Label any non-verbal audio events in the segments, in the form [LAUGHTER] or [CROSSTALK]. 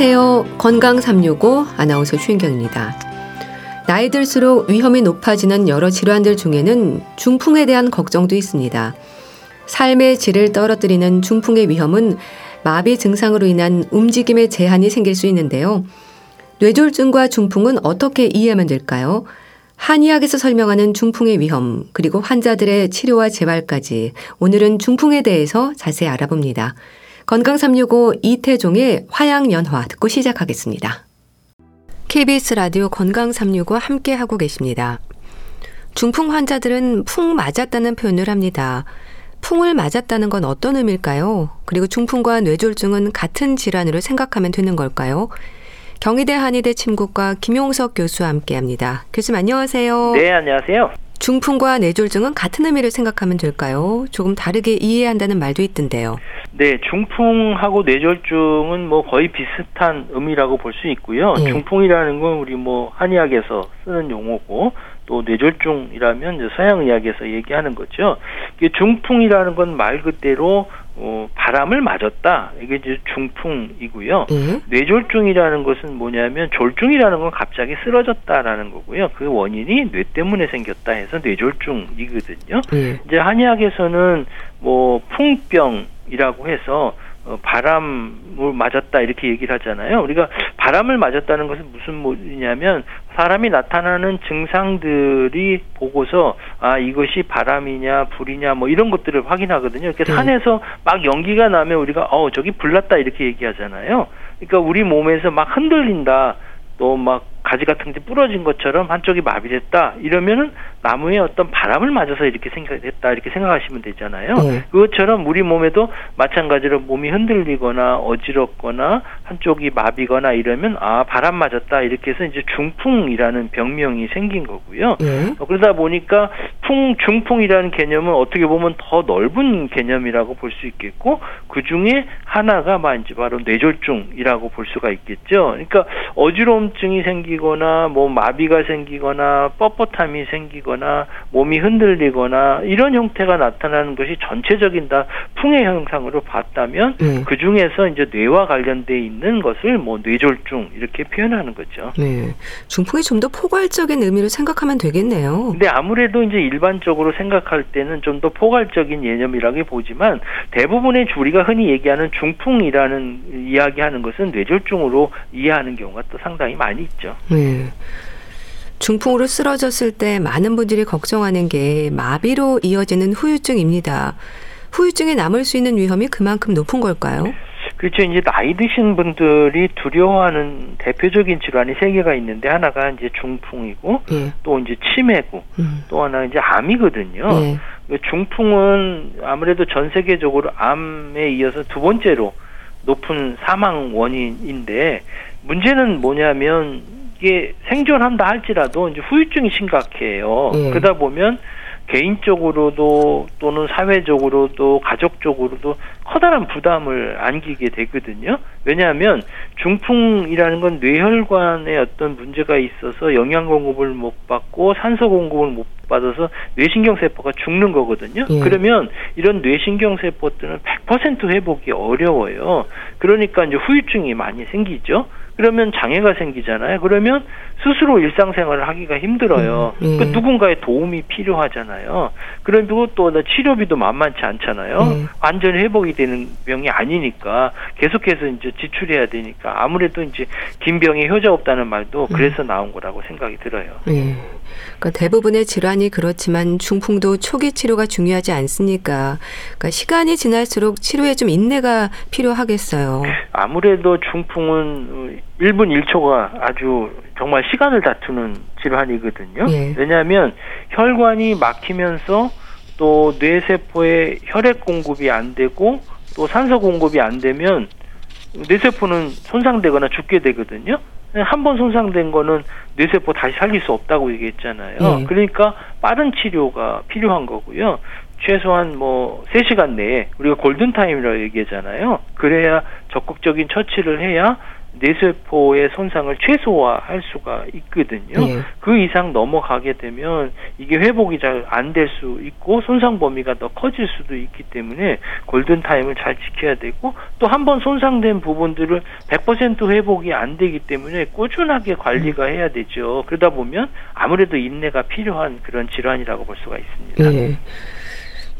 안녕하세요. 건강 365 아나운서 최인경입니다. 나이 들수록 위험이 높아지는 여러 질환들 중에는 중풍에 대한 걱정도 있습니다. 삶의 질을 떨어뜨리는 중풍의 위험은 마비 증상으로 인한 움직임의 제한이 생길 수 있는데요. 뇌졸중과 중풍은 어떻게 이해하면 될까요? 한의학에서 설명하는 중풍의 위험, 그리고 환자들의 치료와 재활까지 오늘은 중풍에 대해서 자세히 알아봅니다. 건강 365 이태종의 화양연화 듣고 시작하겠습니다. KBS 라디오 건강 365 함께 하고 계십니다. 중풍 환자들은 풍 맞았다는 표현을 합니다. 풍을 맞았다는 건 어떤 의미일까요? 그리고 중풍과 뇌졸중은 같은 질환으로 생각하면 되는 걸까요? 경희대 한의대 침구과 김용석 교수와 함께 합니다. 교수님 안녕하세요. 네, 안녕하세요. 중풍과 뇌졸중은 같은 의미를 생각하면 될까요? 조금 다르게 이해한다는 말도 있던데요. 네, 중풍하고 뇌졸중은 뭐 거의 비슷한 의미라고 볼 수 있고요. 네. 중풍이라는 건 우리 뭐 한의학에서 쓰는 용어고 또 뇌졸중이라면 이제 서양 의학에서 얘기하는 거죠. 중풍이라는 건 말 그대로 어, 바람을 맞았다. 이게 이제 중풍이고요. 음. 뇌졸중이라는 것은 뭐냐면 졸중이라는 건 갑자기 쓰러졌다라는 거고요. 그 원인이 뇌 때문에 생겼다 해서 뇌졸중이거든요. 음. 이제 한의학에서는 뭐 풍병이라고 해서 어, 바람을 맞았다 이렇게 얘기를 하잖아요. 우리가 바람을 맞았다는 것은 무슨 뭐냐면 사람이 나타나는 증상들이 보고서 아 이것이 바람이냐 불이냐 뭐 이런 것들을 확인하거든요. 이렇게 네. 산에서 막 연기가 나면 우리가 어 저기 불났다 이렇게 얘기하잖아요. 그러니까 우리 몸에서 막 흔들린다. 또 막 가지 같은 게 부러진 것처럼 한쪽이 마비됐다 이러면은 나무에 어떤 바람을 맞아서 이렇게 생각했다 이렇게 생각하시면 되잖아요. 네. 그것처럼 우리 몸에도 마찬가지로 몸이 흔들리거나 어지럽거나 한쪽이 마비거나 이러면 아 바람 맞았다 이렇게 해서 이제 중풍이라는 병명이 생긴 거고요. 네. 그러다 보니까 풍 중풍이라는 개념은 어떻게 보면 더 넓은 개념이라고 볼 수 있겠고 그 중에 하나가 바로 뇌졸중이라고 볼 수가 있겠죠. 그러니까 어지러움증이 생기 생기거나 뭐 마비가 생기거나 뻣뻣함이 생기거나 몸이 흔들리거나 이런 형태가 나타나는 것이 전체적인 다 풍의 현상으로 봤다면 네. 그 중에서 이제 뇌와 관련돼 있는 것을 뭐 뇌졸중 이렇게 표현하는 거죠. 네. 중풍이 좀 더 포괄적인 의미로 생각하면 되겠네요. 근데 아무래도 이제 일반적으로 생각할 때는 좀 더 포괄적인 개념이라고 보지만 대부분의 우리가 흔히 얘기하는 중풍이라는 이야기하는 것은 뇌졸중으로 이해하는 경우가 또 상당히 많이 있죠. 네. 중풍으로 쓰러졌을 때 많은 분들이 걱정하는 게 마비로 이어지는 후유증입니다. 후유증에 남을 수 있는 위험이 그만큼 높은 걸까요? 그렇죠. 이제 나이 드신 분들이 두려워하는 대표적인 질환이 세 개가 있는데 하나가 이제 중풍이고 예. 또 이제 치매고 음. 또 하나 이제 암이거든요. 예. 그 중풍은 아무래도 전 세계적으로 암에 이어서 두 번째로 높은 사망 원인인데 문제는 뭐냐면 이게 생존한다 할지라도 이제 후유증이 심각해요. 예. 그러다 보면 개인적으로도 또는 사회적으로도 가족적으로도 커다란 부담을 안기게 되거든요. 왜냐하면 중풍이라는 건 뇌혈관에 어떤 문제가 있어서 영양 공급을 못 받고 산소 공급을 못 받아서 뇌신경 세포가 죽는 거거든요. 예. 그러면 이런 뇌신경 세포들은 100% 회복이 어려워요. 그러니까 이제 후유증이 많이 생기죠. 그러면 장애가 생기잖아요. 그러면 스스로 일상생활을 하기가 힘들어요. 음, 음. 그 누군가의 도움이 필요하잖아요. 그리고 또 치료비도 만만치 않잖아요. 음. 완전히 회복이 되는 병이 아니니까 계속해서 이제 지출해야 되니까 아무래도 이제 긴 병에 효자 없다는 말도 음. 그래서 나온 거라고 생각이 들어요. 네. 그러니까 대부분의 질환이 그렇지만 중풍도 초기 치료가 중요하지 않습니까? 그러니까 시간이 지날수록 치료에 좀 인내가 필요하겠어요. 아무래도 중풍은 1분 1초가 아주 정말 시간을 다투는 질환이거든요. 예. 왜냐하면 혈관이 막히면서 또 뇌세포에 혈액 공급이 안 되고 또 산소 공급이 안 되면 뇌세포는 손상되거나 죽게 되거든요. 한 번 손상된 거는 뇌세포 다시 살릴 수 없다고 얘기했잖아요. 예. 그러니까 빠른 치료가 필요한 거고요. 최소한 뭐 3시간 내에 우리가 골든타임이라고 얘기하잖아요. 그래야 적극적인 처치를 해야 뇌세포의 손상을 최소화할 수가 있거든요. 예. 그 이상 넘어가게 되면 이게 회복이 잘 안 될 수 있고 손상 범위가 더 커질 수도 있기 때문에 골든 타임을 잘 지켜야 되고 또 한 번 손상된 부분들을 100% 회복이 안 되기 때문에 꾸준하게 관리가 해야 되죠. 그러다 보면 아무래도 인내가 필요한 그런 질환이라고 볼 수가 있습니다. 예.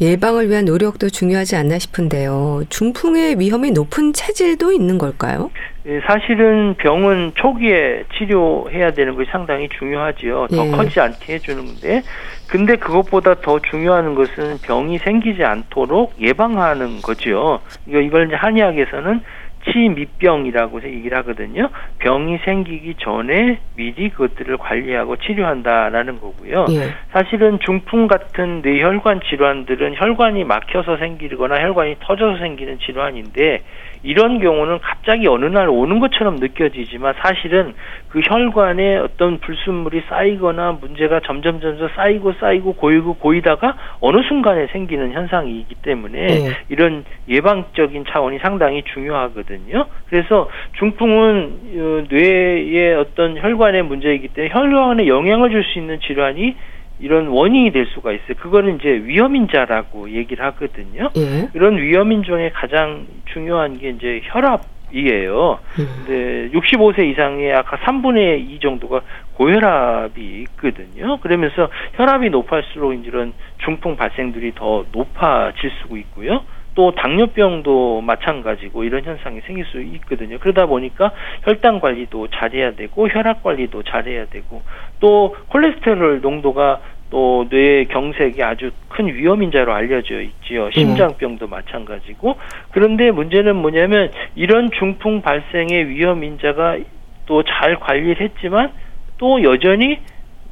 예방을 위한 노력도 중요하지 않나 싶은데요. 중풍의 위험이 높은 체질도 있는 걸까요? 예, 사실은 병은 초기에 치료해야 되는 것이 상당히 중요하지요. 더 예. 커지지 않게 해주는데, 근데 그것보다 더 중요한 것은 병이 생기지 않도록 예방하는 거죠. 이거 이걸 이제 한의학에서는 치밀병이라고 얘기를 하거든요. 병이 생기기 전에 미리 그것들을 관리하고 치료한다라는 거고요. 예. 사실은 중풍 같은 뇌혈관 질환들은 혈관이 막혀서 생기거나 혈관이 터져서 생기는 질환인데 이런 경우는 갑자기 어느 날 오는 것처럼 느껴지지만 사실은 그 혈관에 어떤 불순물이 쌓이거나 문제가 점점 점점 쌓이고 쌓이고 고이고 고이다가 어느 순간에 생기는 현상이기 때문에 예. 이런 예방적인 차원이 상당히 중요하거든요. 그래서 중풍은 어, 뇌의 어떤 혈관의 문제이기 때문에 혈관에 영향을 줄 수 있는 질환이 이런 원인이 될 수가 있어요. 그거는 이제 위험인자라고 얘기를 하거든요. 예. 이런 위험인 중에 가장 중요한 게 이제 혈압이에요. 음. 근데 65세 이상의 아까 3분의 2 정도가 고혈압이 있거든요. 그러면서 혈압이 높을수록 이런 중풍 발생들이 더 높아질 수 있고요. 또 당뇨병도 마찬가지고 이런 현상이 생길 수 있거든요. 그러다 보니까 혈당 관리도 잘해야 되고 혈압 관리도 잘해야 되고 또 콜레스테롤 농도가 또 뇌 경색이 아주 큰 위험 인자로 알려져 있지요. 심장병도 마찬가지고 그런데 문제는 뭐냐면 이런 중풍 발생의 위험 인자가 또 잘 관리를 했지만 또 여전히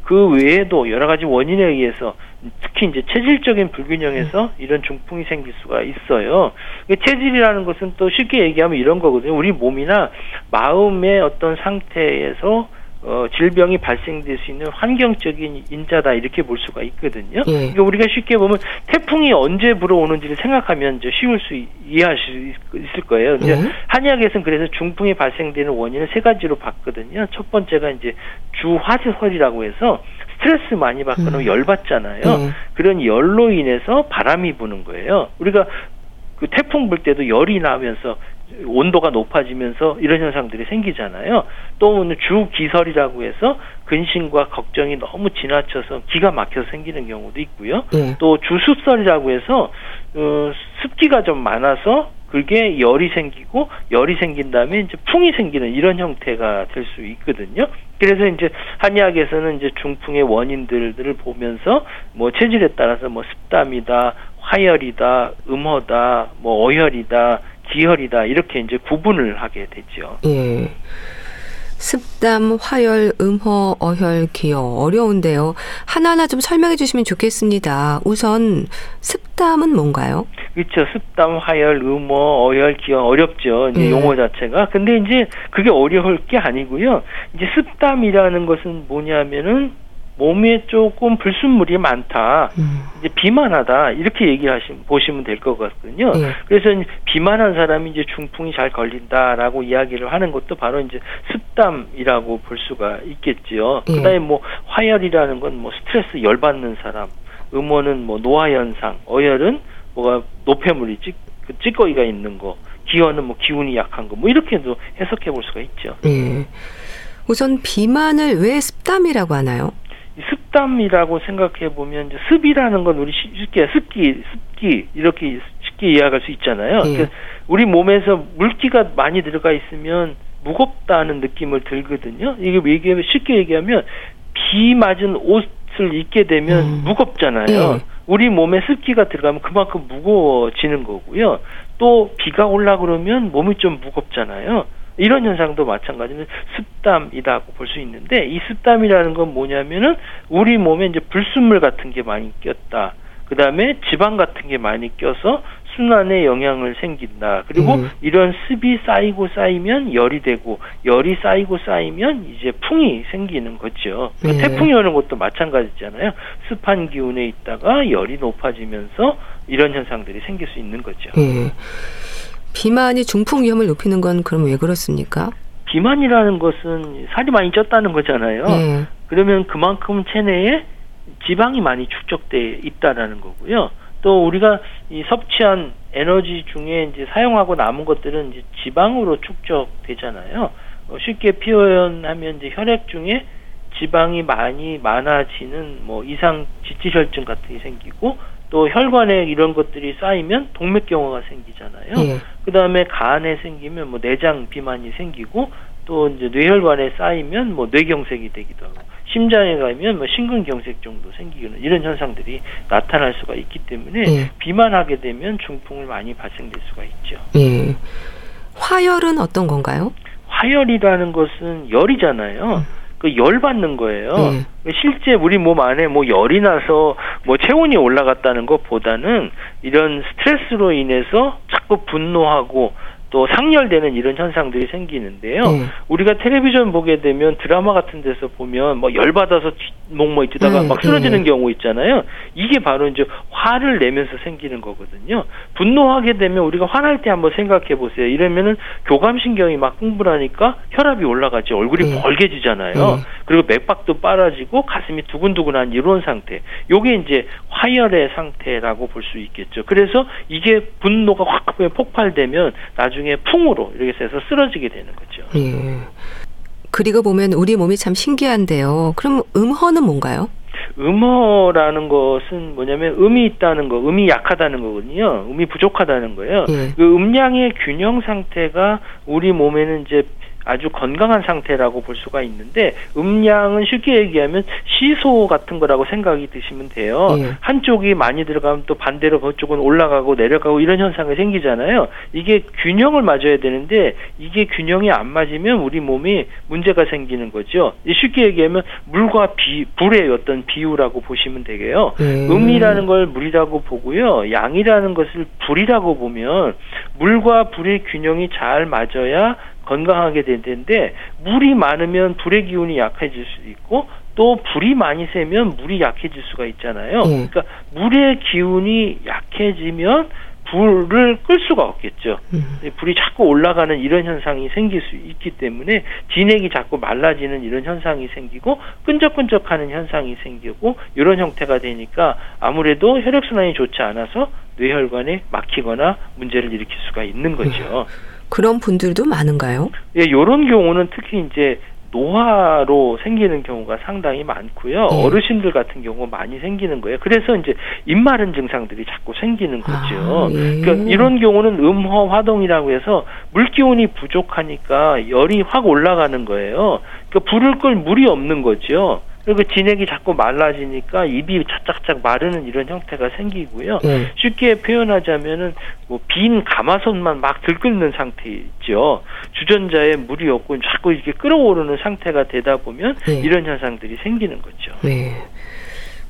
그 외에도 여러 가지 원인에 의해서 특히 이제 체질적인 불균형에서 이런 중풍이 생길 수가 있어요. 이게 체질이라는 것은 또 쉽게 얘기하면 이런 거거든요. 우리 몸이나 마음의 어떤 상태에서 어, 질병이 발생될 수 있는 환경적인 인자다 이렇게 볼 수가 있거든요. 예. 그러니까 우리가 쉽게 보면 태풍이 언제 불어오는지를 생각하면 이제 쉬울 수 있- 이해할 수 있- 있을 거예요. 이제 예. 한의학에서는 그래서 중풍이 발생되는 원인을 세 가지로 봤거든요. 첫 번째가 이제 주화설이라고 해서 스트레스 많이 받거나 음. 열 받잖아요. 예. 그런 열로 인해서 바람이 부는 거예요. 우리가 그 태풍 불 때도 열이 나면서 온도가 높아지면서 이런 현상들이 생기잖아요. 또 주기설이라고 해서 근심과 걱정이 너무 지나쳐서 기가 막혀서 생기는 경우도 있고요. 예. 또 주습설이라고 해서 어, 습기가 좀 많아서 그게 열이 생기고 열이 생긴 다음에 이제 풍이 생기는 이런 형태가 될 수 있거든요. 그래서 이제 한의학에서는 이제 중풍의 원인들을 보면서 뭐 체질에 따라서 뭐 습담이다, 화열이다, 음허다, 뭐 어혈이다, 기혈이다 이렇게 이제 구분을 하게 되죠. 예. 습담, 화열, 음허, 어혈, 기여 어려운데요. 하나하나 좀 설명해 주시면 좋겠습니다. 우선 습담은 뭔가요? 그렇죠. 습담, 화열, 음어, 어혈, 기혈 어렵죠. 이제 예. 용어 자체가. 근데 이제 그게 어려울 게 아니고요. 이제 습담이라는 것은 뭐냐면은 몸에 조금 불순물이 많다. 음. 이제 비만하다. 이렇게 얘기하시면 보시면 될 것 같거든요. 예. 그래서 비만한 사람이 이제 중풍이 잘 걸린다라고 이야기를 하는 것도 바로 이제 습담이라고 볼 수가 있겠지요. 예. 그다음에 뭐 화열이라는 건 뭐 스트레스 열 받는 사람, 음호는 뭐 노화 현상, 어혈은 뭐가 노폐물이 찌, 그 찌꺼기가 있는 거, 기혈은 뭐 기운이 약한 거, 뭐 이렇게도 해석해 볼 수가 있죠. 예. 우선 비만을 왜 습담이라고 하나요? 이 습담이라고 생각해 보면 이제 습이라는 건 우리 쉽- 쉽게 습기, 습기 이렇게 쉽게 이해할 수 있잖아요. 예. 그러니까 우리 몸에서 물기가 많이 들어가 있으면 무겁다는 느낌을 들거든요. 이게 뭐 얘기하면 쉽게 얘기하면 비 맞은 옷을 입게 되면 음. 무겁잖아요. 예. 우리 몸에 습기가 들어가면 그만큼 무거워지는 거고요. 또 비가 올라 그러면 몸이 좀 무겁잖아요. 이런 현상도 마찬가지로 습담이라고 볼 수 있는데 이 습담이라는 건 뭐냐면은 우리 몸에 이제 불순물 같은 게 많이 꼈다. 그다음에 지방 같은 게 많이 껴서 순환에 영향을 생긴다. 그리고 음. 이런 습이 쌓이고 쌓이면 열이 되고 열이 쌓이고 쌓이면 이제 풍이 생기는 거죠. 그 네. 태풍이 오는 것도 마찬가지잖아요. 습한 기운에 있다가 열이 높아지면서 이런 현상들이 생길 수 있는 거죠. 예. 비만이 중풍 위험을 높이는 건 그럼 왜 그렇습니까? 비만이라는 것은 살이 많이 쪘다는 거잖아요. 예. 그러면 그만큼 체내에 지방이 많이 축적돼 있다라는 거고요. 또 우리가 이 섭취한 에너지 중에 이제 사용하고 남은 것들은 이제 지방으로 축적되잖아요. 어, 쉽게 표현하면 이제 혈액 중에 지방이 많이 많아지는 뭐 이상 지질혈증 같은 게 생기고 또 혈관에 이런 것들이 쌓이면 동맥경화가 생기잖아요. 예. 그 다음에 간에 생기면 뭐 내장 비만이 생기고 또 이제 뇌혈관에 쌓이면 뭐 뇌경색이 되기도 하고 심장에 가면 뭐 심근경색 정도 생기는 이런 현상들이 나타날 수가 있기 때문에 예. 비만하게 되면 중풍을 많이 발생될 수가 있죠. 예. 화열은 어떤 건가요? 화열이라는 것은 열이잖아요. 그열 받는 거예요. 예. 실제 우리 몸 안에 뭐 열이 나서 뭐 체온이 올라갔다는 것보다는 이런 스트레스로 인해서 자꾸 분노하고 또 상열되는 이런 현상들이 생기는데요. 예. 우리가 텔레비전 보게 되면 드라마 같은 데서 보면 뭐 열 받아서 목뭐 뛰다가 음, 막 쓰러지는 예. 경우 있잖아요. 이게 바로 이제 화를 내면서 생기는 거거든요. 분노하게 되면 우리가 화날 때 한번 생각해 보세요. 이러면은 교감신경이 막 흥분하니까 혈압이 올라가지 얼굴이 예. 벌개지잖아요. 예. 그리고 맥박도 빨아지고 가슴이 두근두근한 이런 상태. 요게 이제 화열의 상태라고 볼 수 있겠죠. 그래서 이게 분노가 확 폭발되면 나중에 풍으로 이렇게 해서 쓰러지게 되는 거죠. 예. 그리고 보면 우리 몸이 참 신기한데요. 그럼 음허는 뭔가요? 음허라는 것은 뭐냐면 음이 있다는 거, 음이 약하다는 거거든요. 음이 부족하다는 거예요. 예. 그 음량의 균형 상태가 우리 몸에는 이제 아주 건강한 상태라고 볼 수가 있는데 음량은 쉽게 얘기하면 시소 같은 거라고 생각이 드시면 돼요. 예. 한쪽이 많이 들어가면 또 반대로 그쪽은 올라가고 내려가고 이런 현상이 생기잖아요. 이게 균형을 맞아야 되는데 이게 균형이 안 맞으면 우리 몸이 문제가 생기는 거죠. 쉽게 얘기하면 물과 비, 불의 어떤 비유라고 보시면 되게요. 예. 음이라는 걸 물이라고 보고요. 양이라는 것을 불이라고 보면 물과 불의 균형이 잘 맞아야 건강하게 되는데 물이 많으면 불의 기운이 약해질 수 있고 또 불이 많이 세면 물이 약해질 수가 있잖아요. 예. 그러니까 물의 기운이 약해지면 불을 끌 수가 없겠죠. 음. 불이 자꾸 올라가는 이런 현상이 생길 수 있기 때문에 진액이 자꾸 말라지는 이런 현상이 생기고 끈적끈적하는 현상이 생기고 이런 형태가 되니까 아무래도 혈액순환이 좋지 않아서 뇌혈관에 막히거나 문제를 일으킬 수가 있는 거죠. [LAUGHS] 그런 분들도 많은가요? 예, 이런 경우는 특히 이제 노화로 생기는 경우가 상당히 많고요. 네. 어르신들 같은 경우 많이 생기는 거예요. 그래서 이제 입마른 증상들이 자꾸 생기는 거죠. 아, 예. 그러니까 이런 경우는 음허 화동이라고 해서 물 기운이 부족하니까 열이 확 올라가는 거예요. 그러니까 불을 끌 물이 없는 거죠. 그리고 진액이 자꾸 말라지니까 입이 착착착 마르는 이런 형태가 생기고요. 예. 쉽게 표현하자면은 뭐 빈 가마솥만 막 들끓는 상태죠. 주전자에 물이 없고 자꾸 이렇게 끓어오르는 상태가 되다 보면 네. 이런 현상들이 생기는 거죠. 네.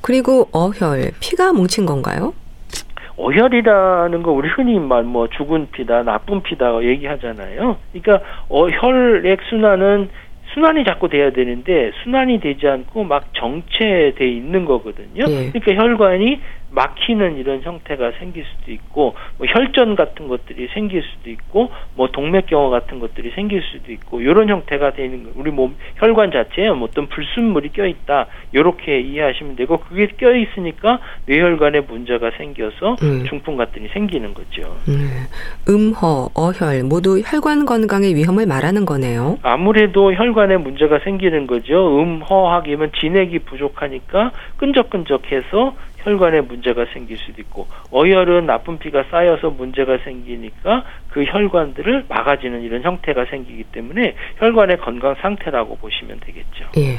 그리고 어혈, 피가 뭉친 건가요? 어혈이라는 거 우리 흔히 말뭐 죽은 피다, 나쁜 피다 얘기하잖아요. 그러니까 어, 혈액 순환은 순환이 자꾸 돼야 되는데 순환이 되지 않고 막 정체돼 있는 거거든요. 예. 그러니까 혈관이 막히는 이런 형태가 생길 수도 있고 뭐 혈전 같은 것들이 생길 수도 있고 뭐 동맥경화 같은 것들이 생길 수도 있고 이런 형태가 되는 거 우리 몸 혈관 자체에 뭐 어떤 불순물이 껴 있다 이렇게 이해하시면 되고 그게 껴 있으니까 뇌혈관에 문제가 생겨서 음. 중풍 같은 게 생기는 거죠. 음, 음허, 어혈 모두 혈관 건강의 위험을 말하는 거네요. 아무래도 혈관에 문제가 생기는 거죠. 음허하기면 진액이 부족하니까 끈적끈적해서 혈관에 문제가 생길 수도 있고 어혈은 나쁜 피가 쌓여서 문제가 생기니까 그 혈관들을 막아지는 이런 형태가 생기기 때문에 혈관의 건강 상태라고 보시면 되겠죠. 예.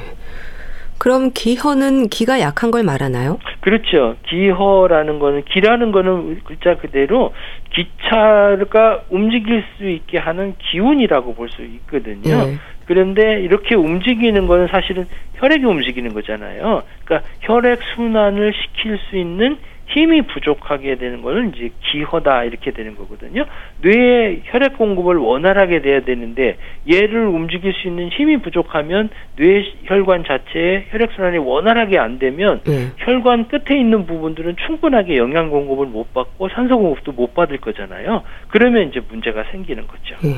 그럼 기허는 기가 약한 걸 말하나요? 그렇죠. 기허라는 거는 기라는 거는 글자 그대로 기차가 움직일 수 있게 하는 기운이라고 볼 수 있거든요. 예. 그런데 이렇게 움직이는 거는 사실은 혈액이 움직이는 거잖아요. 그러니까 혈액 순환을 시킬 수 있는 힘이 부족하게 되는 거는 이제 기허다 이렇게 되는 거거든요. 뇌에 혈액 공급을 원활하게 돼야 되는데 얘를 움직일 수 있는 힘이 부족하면 뇌 혈관 자체에 혈액 순환이 원활하게 안 되면 예. 혈관 끝에 있는 부분들은 충분하게 영양 공급을 못 받고 산소 공급도 못 받을 거잖아요. 그러면 이제 문제가 생기는 거죠. 예.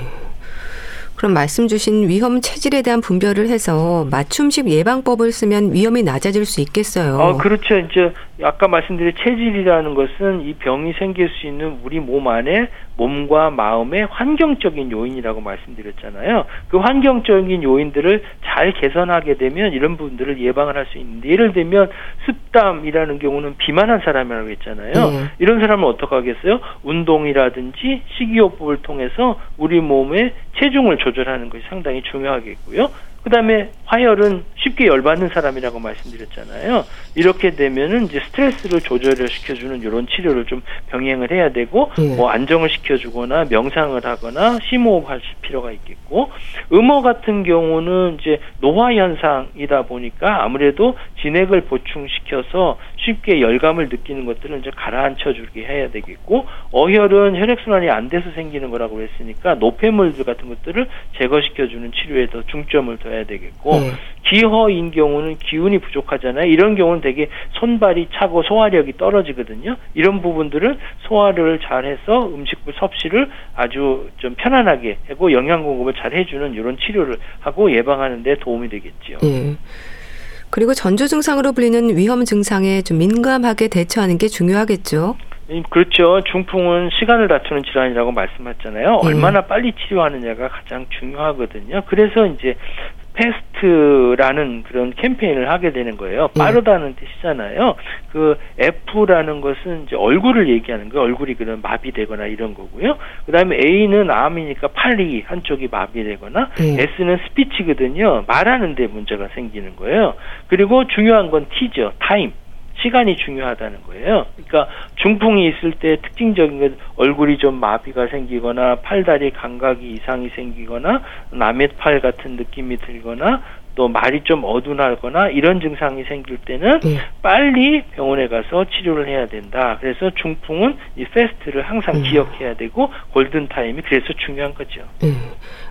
그럼 말씀 주신 위험 체질에 대한 분별을 해서 맞춤식 예방법을 쓰면 위험이 낮아질 수 있겠어요. 어, 그렇죠. 이제 아까 말씀드린 체질이라는 것은 이 병이 생길 수 있는 우리 몸 안에 몸과 마음의 환경적인 요인이라고 말씀드렸잖아요. 그 환경적인 요인들을 잘 개선하게 되면 이런 부분들을 예방을 할 수 있는데 예를 들면 습담이라는 경우는 비만한 사람이라고 했잖아요. 네. 이런 사람은 어떻게 하겠어요? 운동이라든지 식이요법을 통해서 우리 몸의 체중을 조절하는 것이 상당히 중요하겠고요. 그 다음에 화열은 쉽게 열받는 사람이라고 말씀드렸잖아요. 이렇게 되면은 이제 스트레스를 조절을 시켜주는 이런 치료를 좀 병행을 해야 되고, 예. 뭐 안정을 시켜주거나 명상을 하거나 심호흡할 필요가 있겠고, 음어 같은 경우는 이제 노화 현상이다 보니까 아무래도 진액을 보충시켜서 쉽게 열감을 느끼는 것들은 이제 가라앉혀 주게 해야 되겠고, 어혈은 혈액순환이 안 돼서 생기는 거라고 했으니까 노폐물들 같은 것들을 제거시켜주는 치료에 더 중점을 둬 줘야 되겠고 네. 기허인 경우는 기운이 부족하잖아요. 이런 경우는 되게 손발이 차고 소화력이 떨어지거든요. 이런 부분들은 소화를 잘해서 음식물 섭취를 아주 좀 편안하게 하고 영양 공급을 잘 해주는 이런 치료를 하고 예방하는 데 도움이 되겠죠. 네. 그리고 전조 증상으로 불리는 위험 증상에 좀 민감하게 대처하는 게 중요하겠죠. 그렇죠. 중풍은 시간을 다투는 질환이라고 말씀하셨잖아요. 네. 얼마나 빨리 치료하느냐가 가장 중요하거든요. 그래서 이제 FAST라는 그런 캠페인을 하게 되는 거예요. 예. 빠르다는 뜻이잖아요. 그 F라는 것은 이제 얼굴을 얘기하는 거예요. 얼굴이 그런 마비되거나 이런 거고요. 그 다음에 A는 arm이니까 팔이 한쪽이 마비되거나 예. S는 speech거든요. 말하는 데 문제가 생기는 거예요. 그리고 중요한 건 T죠. Time. 시간이 중요하다는 거예요. 그러니까 중풍이 있을 때 특징적인 건 얼굴이 좀 마비가 생기거나 팔다리 감각이 이상이 생기거나 남의 팔 같은 느낌이 들거나 또 말이 좀 어둔하거나 이런 증상이 생길 때는 네. 빨리 병원에 가서 치료를 해야 된다. 그래서 중풍은 이 FAST를 항상 음. 기억해야 되고 골든 타임이 그래서 중요한 거죠. 네.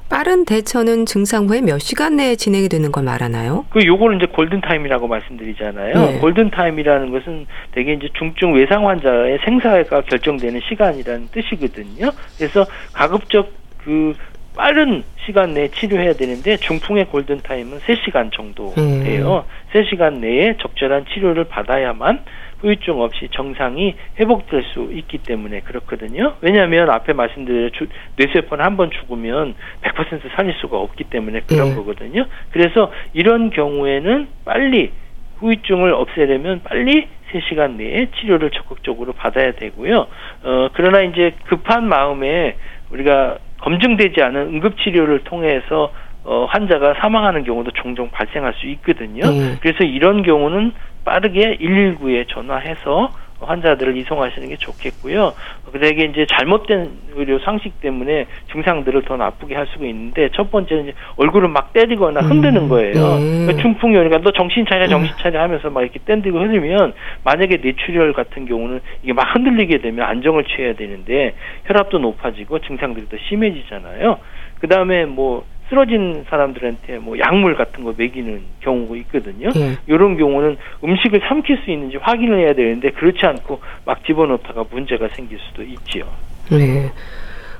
빠른 대처는 증상 후에 몇 시간 내에 진행이 되는 걸 말하나요? 그 요거는 이제 골든 타임이라고 말씀드리잖아요. 네. 골든 타임이라는 것은 대개 이제 중증 외상 환자의 생사가 결정되는 시간이라는 뜻이거든요. 그래서 가급적 그 빠른 시간 내에 치료해야 되는데 중풍의 골든 타임은 3시간 정도 음. 돼요. 음. 3시간 내에 적절한 치료를 받아야만 후유증 없이 정상이 회복될 수 있기 때문에 그렇거든요. 왜냐하면 앞에 말씀드린 뇌세포는 한 번 죽으면 100% 살릴 수가 없기 때문에 그런 네. 거거든요. 그래서 이런 경우에는 빨리 후유증을 없애려면 빨리 3시간 내에 치료를 적극적으로 받아야 되고요. 어, 그러나 이제 급한 마음에 우리가 검증되지 않은 응급치료를 통해서 어, 환자가 사망하는 경우도 종종 발생할 수 있거든요. 음. 그래서 이런 경우는 빠르게 119에 전화해서 환자들을 이송하시는 게 좋겠고요. 그에게 이제 잘못된 의료 상식 때문에 증상들을 더 나쁘게 할 수가 있는데 첫 번째는 이제 얼굴을 막 때리거나 흔드는 음. 거예요. 음. 그러니까 중풍이 오니까 너 정신 차려 정신 차려 하면서 막 이렇게 땡들고 흔들면 만약에 뇌출혈 같은 경우는 이게 막 흔들리게 되면 안정을 취해야 되는데 혈압도 높아지고 증상들이 더 심해지잖아요. 그 다음에 뭐 쓰러진 사람들한테 뭐 약물 같은 거 먹이는 경우가 있거든요. 네. 이런 경우는 음식을 삼킬 수 있는지 확인을 해야 되는데 그렇지 않고 막 집어넣다가 문제가 생길 수도 있지요. 네.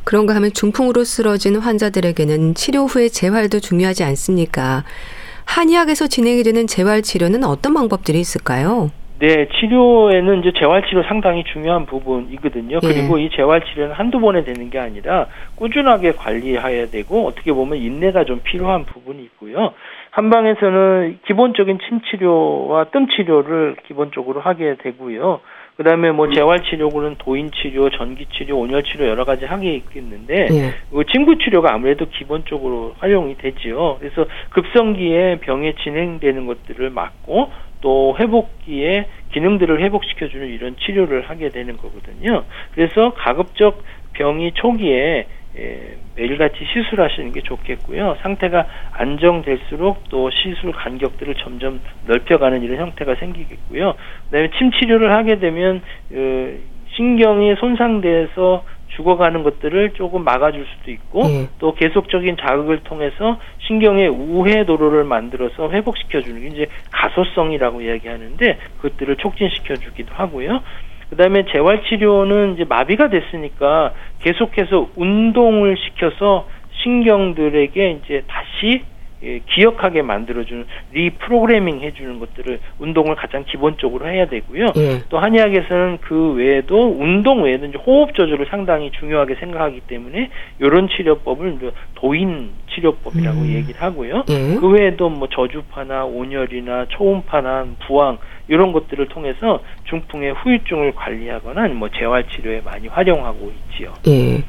그런가 하면 중풍으로 쓰러진 환자들에게는 치료 후의 재활도 중요하지 않습니까? 한의학에서 진행이 되는 재활 치료는 어떤 방법들이 있을까요? 네, 치료에는 이제 재활치료 상당히 중요한 부분이거든요. 예. 그리고 이 재활치료는 한두 번에 되는 게 아니라 꾸준하게 관리해야 되고 어떻게 보면 인내가 좀 필요한 부분이 있고요. 한방에서는 기본적인 침치료와 뜸치료를 기본적으로 하게 되고요. 그 다음에 뭐 재활치료고는 도인치료, 전기치료, 온열치료 여러 가지 하게 있겠는데, 예. 그 침구치료가 아무래도 기본적으로 활용이 되지요. 그래서 급성기에 병에 진행되는 것들을 막고, 또 회복기에 기능들을 회복시켜주는 이런 치료를 하게 되는 거거든요. 그래서 가급적 병이 초기에 예, 매일같이 시술하시는 게 좋겠고요. 상태가 안정될수록 또 시술 간격들을 점점 넓혀가는 이런 형태가 생기겠고요. 그다음에 침 치료를 하게 되면 그 신경이 손상돼서 죽어가는 것들을 조금 막아줄 수도 있고 네. 또 계속적인 자극을 통해서 신경의 우회 도로를 만들어서 회복시켜 주는 게 이제 가소성이라고 이야기하는데 그것들을 촉진시켜 주기도 하고요. 그다음에 재활 치료는 이제 마비가 됐으니까 계속해서 운동을 시켜서 신경들에게 이제 다시 예, 기억하게 만들어주는 리프로그래밍 해주는 것들을 운동을 가장 기본적으로 해야 되고요. 예. 또 한의학에서는 그 외에도 운동 외에도 이제 호흡 조절을 상당히 중요하게 생각하기 때문에 이런 치료법을 도인 치료법이라고 음. 얘기를 하고요. 예. 그 외에도 뭐 저주파나 온열이나 초음파나 부항 이런 것들을 통해서 중풍의 후유증을 관리하거나 뭐 재활 치료에 많이 활용하고 있지요. 예.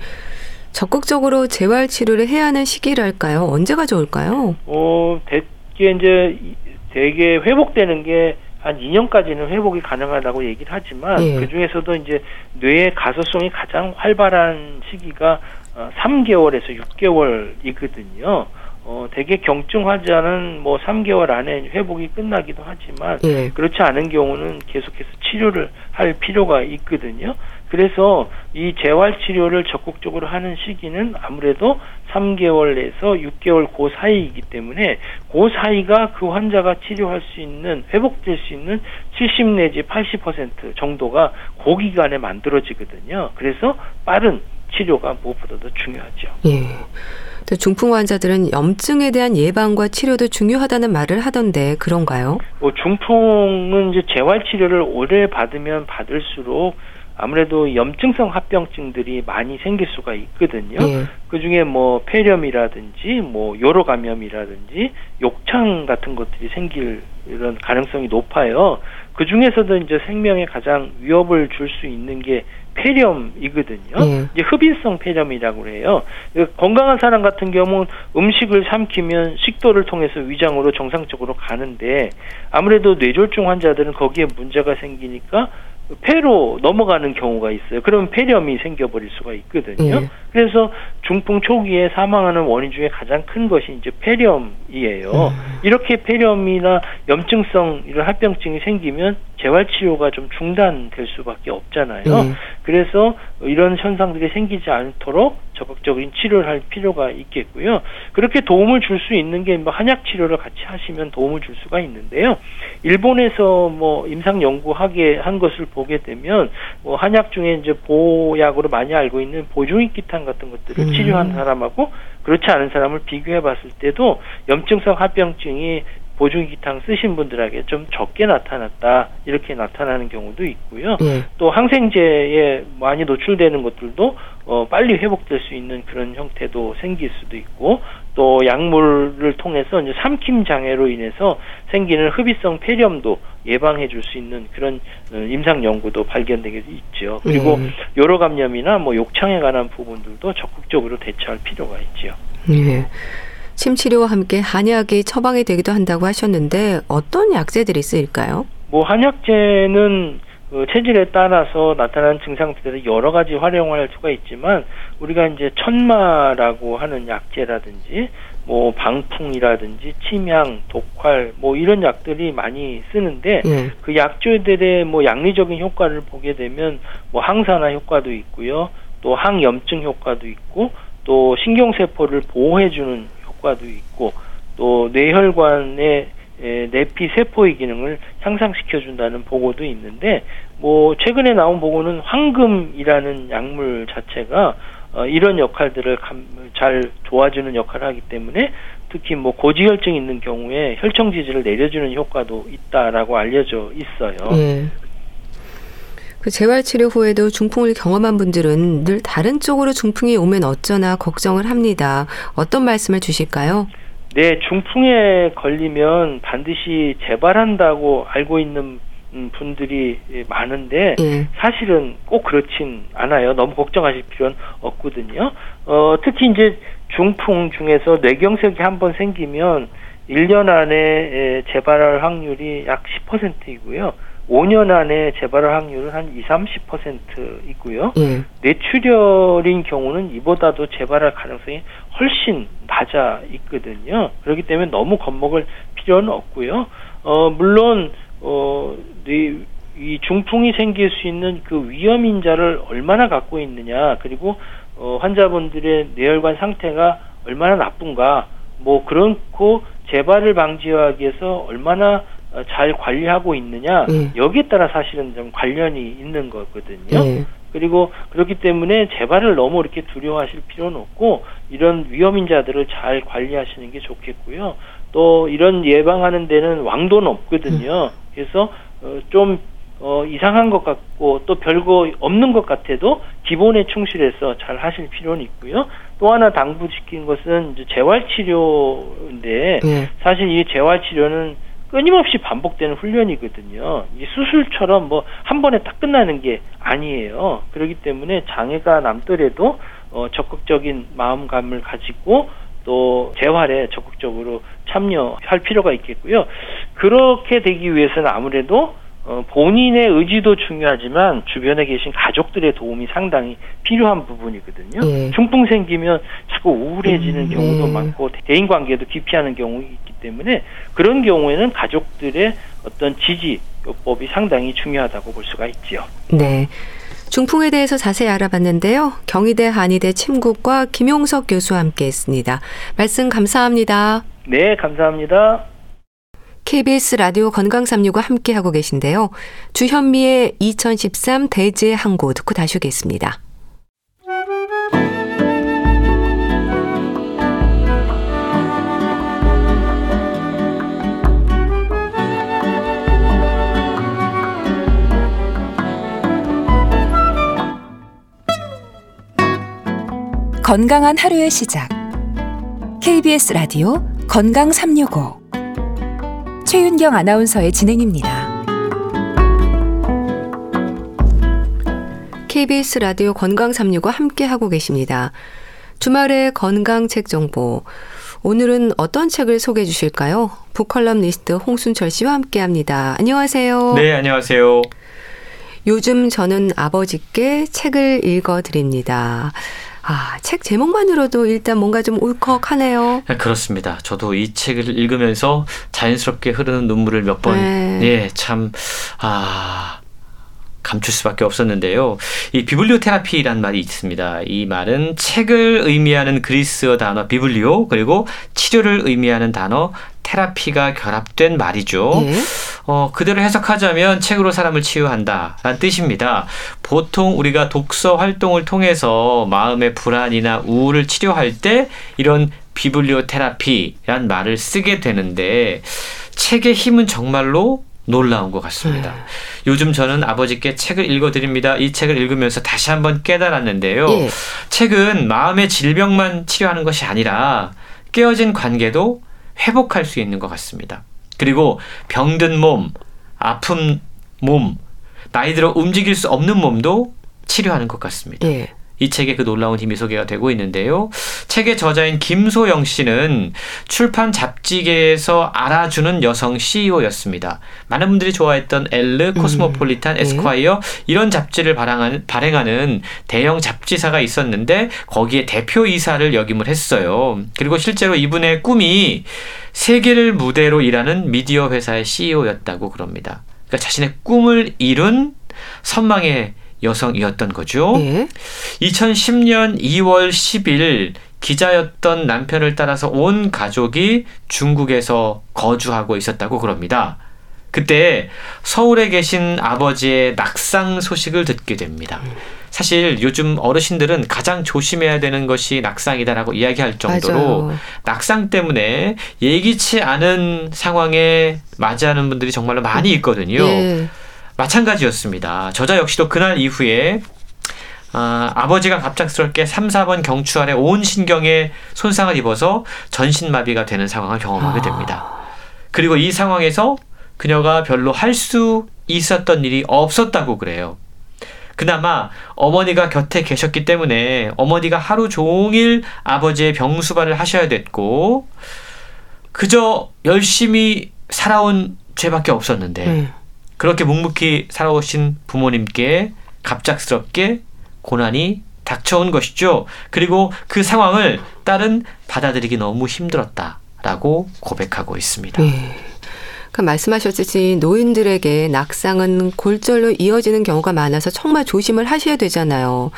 적극적으로 재활 치료를 해야 하는 시기랄까요? 언제가 좋을까요? 어, 대개 이제 이- 대개 회복되는 게 한 2년까지는 회복이 가능하다고 얘기를 하지만 예. 그 중에서도 이제 뇌의 가소성이 가장 활발한 시기가 어, 3개월에서 6개월이거든요. 어, 대개 경증 환자는 뭐 3개월 안에 회복이 끝나기도 하지만 예. 그렇지 않은 경우는 계속해서 치료를 할 필요가 있거든요. 그래서 이 재활 치료를 적극적으로 하는 시기는 아무래도 3개월에서 6개월 그 사이이기 때문에 그 사이가 그 환자가 치료할 수 있는 회복될 수 있는 70 내지 80% 정도가 그 기간에 만들어지거든요. 그래서 빠른 치료가 무엇보다도 중요하죠. 예. 또 중풍 환자들은 염증에 대한 예방과 치료도 중요하다는 말을 하던데 그런가요? 뭐 중풍은 이제 재활 치료를 오래 받으면 받을수록 아무래도 염증성 합병증들이 많이 생길 수가 있거든요. 예. 그 중에 뭐 폐렴이라든지 뭐 요로 감염이라든지 욕창 같은 것들이 생길 이런 가능성이 높아요. 그 중에서도 이제 생명에 가장 위협을 줄 수 있는 게 폐렴이거든요. 예. 이제 흡인성 폐렴이라고 해요. 그 건강한 사람 같은 경우는 음식을 삼키면 식도를 통해서 위장으로 정상적으로 가는데 아무래도 뇌졸중 환자들은 거기에 문제가 생기니까 폐로 넘어가는 경우가 있어요. 그러면 폐렴이 생겨버릴 수가 있거든요. 예. 그래서 중풍 초기에 사망하는 원인 중에 가장 큰 것이 이제 폐렴이에요. 음. 이렇게 폐렴이나 염증성 이런 합병증이 생기면 재활 치료가 좀 중단될 수밖에 없잖아요. 예. 그래서 이런 현상들이 생기지 않도록 적극적인 치료를 할 필요가 있겠고요. 그렇게 도움을 줄 수 있는 게 뭐 한약 치료를 같이 하시면 도움을 줄 수가 있는데요. 일본에서 뭐 임상 연구하게 한 것을 보게 되면 뭐 한약 중에 이제 보약으로 많이 알고 있는 보중익기 탄 같은 것들을 음. 치료한 사람하고 그렇지 않은 사람을 비교해 봤을 때도 염증성 합병증이 보중기탕 쓰신 분들에게 좀 적게 나타났다 이렇게 나타나는 경우도 있고요. 예. 또 항생제에 많이 노출되는 것들도 어, 빨리 회복될 수 있는 그런 형태도 생길 수도 있고 또 약물을 통해서 이제 삼킴 장애로 인해서 생기는 흡입성 폐렴도 예방해 줄 수 있는 그런 어, 임상 연구도 발견되게 있죠. 그리고 음. 요로 감염이나 뭐 욕창에 관한 부분들도 적극적으로 대처할 필요가 있지요. 예. 침 치료와 함께 한약이 처방이 되기도 한다고 하셨는데 어떤 약재들이 쓰일까요? 뭐 한약재는 그 체질에 따라서 나타나는 증상들에 여러 가지 활용할 수가 있지만 우리가 이제 천마라고 하는 약재라든지 뭐 방풍이라든지 침향, 독활 뭐 이런 약들이 많이 쓰는데 예. 그 약재들의 뭐 양리적인 효과를 보게 되면 뭐 항산화 효과도 있고요. 또 항염증 효과도 있고 또 신경세포를 보호해주는 효과도 있고 또 뇌혈관의 에, 내피 세포의 기능을 향상시켜 준다는 보고도 있는데 뭐 최근에 나온 보고는 황금이라는 약물 자체가 어, 이런 역할들을 감, 잘 도와주는 역할을 하기 때문에 특히 뭐 고지혈증 있는 경우에 혈청 지지를 내려주는 효과도 있다라고 알려져 있어요. 예. 그 재활 치료 후에도 중풍을 경험한 분들은 늘 다른 쪽으로 중풍이 오면 어쩌나 걱정을 합니다. 어떤 말씀을 주실까요? 네, 중풍에 걸리면 반드시 재발한다고 알고 있는 음, 분들이 많은데 예. 사실은 꼭 그렇진 않아요. 너무 걱정하실 필요는 없거든요. 어, 특히 이제 중풍 중에서 뇌경색이 한번 생기면 1년 안에 에, 재발할 확률이 약 10%이고요. 5년 안에 재발할 확률은 한 2, 30%이고요. 예. 뇌출혈인 경우는 이보다도 재발할 가능성이 훨씬 낮아 있거든요. 그렇기 때문에 너무 겁먹을 필요는 없고요. 어, 물론, 어, 뇌, 이 중풍이 생길 수 있는 그 위험 인자를 얼마나 갖고 있느냐, 그리고 어, 환자분들의 뇌혈관 상태가 얼마나 나쁜가, 뭐 그렇고 재발을 방지하기 위해서 얼마나 어, 잘 관리하고 있느냐 예. 여기에 따라 사실은 좀 관련이 있는 거거든요. 예. 그리고 그렇기 때문에 재발을 너무 이렇게 두려워하실 필요는 없고 이런 위험인자들을 잘 관리하시는 게 좋겠고요. 또 이런 예방하는 데는 왕도는 없거든요. 그래서 어, 좀 어, 이상한 것 같고 또 별거 없는 것 같아도 기본에 충실해서 잘 하실 필요는 있고요. 또 하나 당부시킨 것은 이제 재활 치료인데 네. 사실 이 재활 치료는 끊임없이 반복되는 훈련이거든요. 이 수술처럼 뭐 한 번에 딱 끝나는 게 아니에요. 그렇기 때문에 장애가 남더라도 어, 적극적인 마음감을 가지고 또 재활에 적극적으로 참여할 필요가 있겠고요. 그렇게 되기 위해서는 아무래도 어, 본인의 의지도 중요하지만 주변에 계신 가족들의 도움이 상당히 필요한 부분이거든요. 예. 중풍 생기면 자꾸 우울해지는 음, 경우도 예. 많고 대인 관계도 기피하는 경우가 있기 때문에 그런 경우에는 가족들의 어떤 지지 요법이 상당히 중요하다고 볼 수가 있지요. 네. 중풍에 대해서 자세히 알아봤는데요. 경희대 한의대 침국과 김용석 교수와 함께 했습니다. 말씀 감사합니다. 네, 감사합니다. KBS 라디오 건강365 함께하고 계신데요. 주현미의 2013 대제 항고 듣고 다시 오겠습니다. 건강한 하루의 시작. KBS 라디오 건강 365 최윤경 아나운서의 진행입니다. KBS 라디오 건강 365 함께 하고 계십니다. 주말의 건강책 정보. 오늘은 어떤 책을 소개해 주실까요? 북컬럼니스트 홍순철 씨와 함께 합니다. 안녕하세요. 네, 안녕하세요. 요즘 저는 아버지께 책을 읽어 드립니다. 아, 책 제목만으로도 일단 뭔가 좀 울컥하네요. 네, 그렇습니다. 저도 이 책을 읽으면서 자연스럽게 흐르는 눈물을 몇 번, 네. 예, 참, 아, 감출 수밖에 없었는데요. 이 비블리오 테라피란 말이 있습니다. 이 말은 책을 의미하는 그리스어 단어 비블리오 그리고 치료를 의미하는 단어 테라피가 결합된 말이죠. 예. 어, 그대로 해석하자면 책으로 사람을 치유한다라는 뜻입니다. 보통 우리가 독서 활동을 통해서 마음의 불안이나 우울을 치료할 때 이런 비블리오 테라피란 말을 쓰게 되는데 책의 힘은 정말로 놀라운 것 같습니다. 음. 요즘 저는 아버지께 책을 읽어드립니다. 이 책을 읽으면서 다시 한번 깨달았는데요. 예. 책은 마음의 질병만 치료하는 것이 아니라 깨어진 관계도 회복할 수 있는 것 같습니다. 그리고 병든 몸, 아픈 몸, 나이 들어 움직일 수 없는 몸도 치료하는 것 같습니다. 예. 이 책에 그 놀라운 힘이 소개가 되고 있는데요. 책의 저자인 김소영 씨는 출판 잡지계에서 알아주는 여성 CEO였습니다. 많은 분들이 좋아했던 엘르, 음. 코스모폴리탄, 음. 에스콰이어 이런 잡지를 발행하는, 발행하는 대형 잡지사가 있었는데 거기에 대표 이사를 역임을 했어요. 그리고 실제로 이분의 꿈이 세계를 무대로 일하는 미디어 회사의 CEO였다고 그럽니다. 그러니까 자신의 꿈을 이룬 선망의 여성이었던 거죠. 네. 2010년 2월 10일 기자였던 남편을 따라서 온 가족이 중국에서 거주하고 있었다고 그럽니다. 그때 서울에 계신 아버지의 낙상 소식을 듣게 됩니다. 사실 요즘 어르신들은 가장 조심해야 되는 것이 낙상이다라고 이야기할 정도로 맞아요. 낙상 때문에 예기치 않은 상황에 맞이하는 분들이 정말로 많이 있거든요. 네. 마찬가지였습니다. 저자 역시도 그날 이후에 아, 아버지가 갑작스럽게 3, 4번 경추 아래 온 신경에 손상을 입어서 전신마비가 되는 상황을 경험하게 됩니다. 그리고 이 상황에서 그녀가 별로 할 수 있었던 일이 없었다고 그래요. 그나마 어머니가 곁에 계셨기 때문에 어머니가 하루 종일 아버지의 병수발을 하셔야 됐고, 그저 열심히 살아온 죄밖에 없었는데, 음. 그렇게 묵묵히 살아오신 부모님께 갑작스럽게 고난이 닥쳐온 것이죠. 그리고 그 상황을 딸은 받아들이기 너무 힘들었다라고 고백하고 있습니다. 네. 그 말씀하셨듯이 노인들에게 낙상은 골절로 이어지는 경우가 많아서 정말 조심을 하셔야 되잖아요.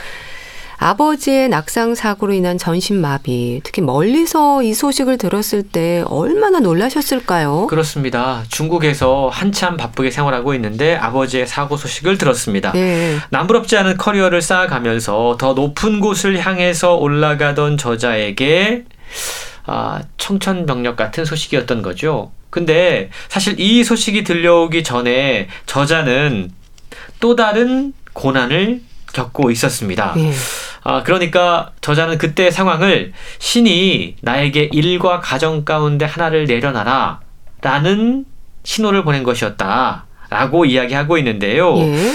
아버지의 낙상 사고로 인한 전신 마비, 특히 멀리서 이 소식을 들었을 때 얼마나 놀라셨을까요? 그렇습니다. 중국에서 한참 바쁘게 생활하고 있는데 아버지의 사고 소식을 들었습니다. 예. 남부럽지 않은 커리어를 쌓아가면서 더 높은 곳을 향해서 올라가던 저자에게 아, 청천벽력 같은 소식이었던 거죠. 근데 사실 이 소식이 들려오기 전에 저자는 또 다른 고난을 겪고 있었습니다. 예. 아, 그러니까 저자는 그때 상황을 신이 나에게 일과 가정 가운데 하나를 내려놔라 라는 신호를 보낸 것이었다. 라고 이야기하고 있는데요. 예.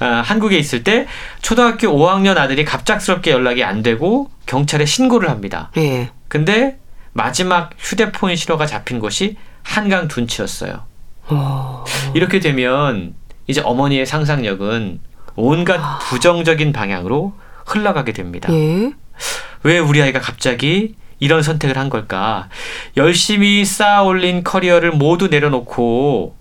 아, 한국에 있을 때 초등학교 5학년 아들이 갑작스럽게 연락이 안 되고 경찰에 신고를 합니다. 예. 근데 마지막 휴대폰 신호가 잡힌 곳이 한강 둔치였어요. 어. 이렇게 되면 이제 어머니의 상상력은 온갖 부정적인 방향으로 흘러가게 됩니다. 예. 왜 우리 아이가 갑자기 이런 선택을 한 걸까? 열심히 쌓아 올린 커리어를 모두 내려놓고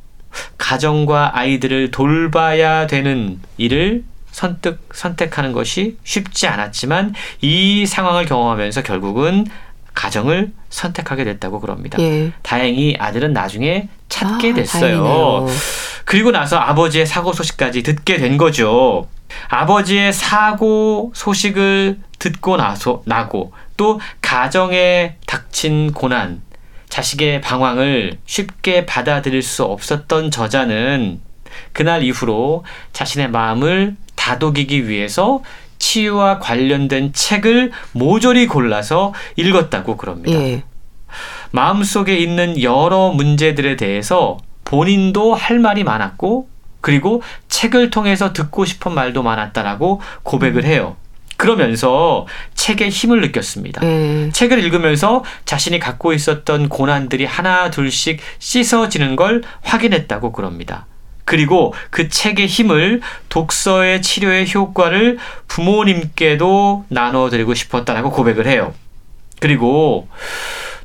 가정과 아이들을 돌봐야 되는 일을 선택, 선택하는 것이 쉽지 않았지만 이 상황을 경험하면서 결국은 가정을 선택하게 됐다고 그럽니다. 예. 다행히 아들은 나중에 찾게 아, 됐어요. 다행이네요. 그리고 나서 아버지의 사고 소식까지 듣게 된 거죠. 아버지의 사고 소식을 듣고 나서 나고 또 가정에 닥친 고난, 자식의 방황을 쉽게 받아들일 수 없었던 저자는 그날 이후로 자신의 마음을 다독이기 위해서 치유와 관련된 책을 모조리 골라서 읽었다고 그럽니다. 예. 마음속에 있는 여러 문제들에 대해서 본인도 할 말이 많았고 그리고 책을 통해서 듣고 싶은 말도 많았다라고 고백을 해요. 그러면서 책의 힘을 느꼈습니다. 예. 책을 읽으면서 자신이 갖고 있었던 고난들이 하나 둘씩 씻어지는 걸 확인했다고 그럽니다. 그리고 그 책의 힘을 독서의 치료의 효과를 부모님께도 나눠드리고 싶었다라고 고백을 해요. 그리고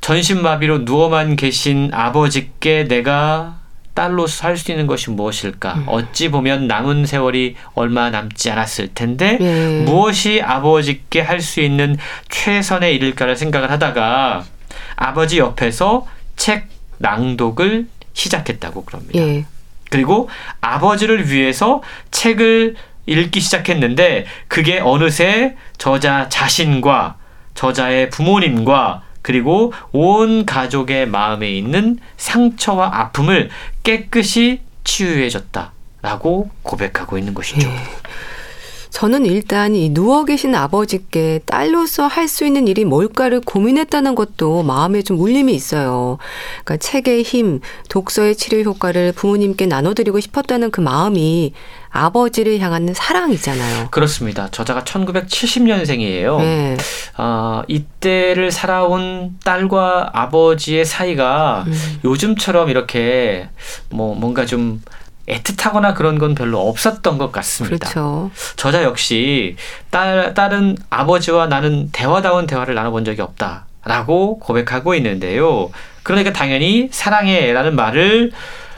전신마비로 누워만 계신 아버지께 내가 딸로서 할 수 있는 것이 무엇일까? 어찌 보면 남은 세월이 얼마 남지 않았을 텐데 예. 무엇이 아버지께 할 수 있는 최선의 일일까를 생각을 하다가 아버지 옆에서 책 낭독을 시작했다고 그럽니다. 예. 그리고 아버지를 위해서 책을 읽기 시작했는데 그게 어느새 저자 자신과 저자의 부모님과 그리고 온 가족의 마음에 있는 상처와 아픔을 깨끗이 치유해줬다 라고 고백하고 있는 것이죠. 예. 저는 일단 이 누워 계신 아버지께 딸로서 할 수 있는 일이 뭘까를 고민했다는 것도 마음에 좀 울림이 있어요. 그러니까 책의 힘, 독서의 치료 효과를 부모님께 나눠드리고 싶었다는 그 마음이 아버지를 향한 사랑이잖아요. 그렇습니다. 저자가 1970년생이에요. 네. 아, 이때를 살아온 딸과 아버지의 사이가 음. 요즘처럼 이렇게 뭐 뭔가 좀 애틋하거나 그런 건 별로 없었던 것 같습니다. 그렇죠. 저자 역시 딸, 딸은 아버지와 나는 대화다운 대화를 나눠본 적이 없다라고 고백하고 있는데요. 그러니까 당연히 사랑해라는 말을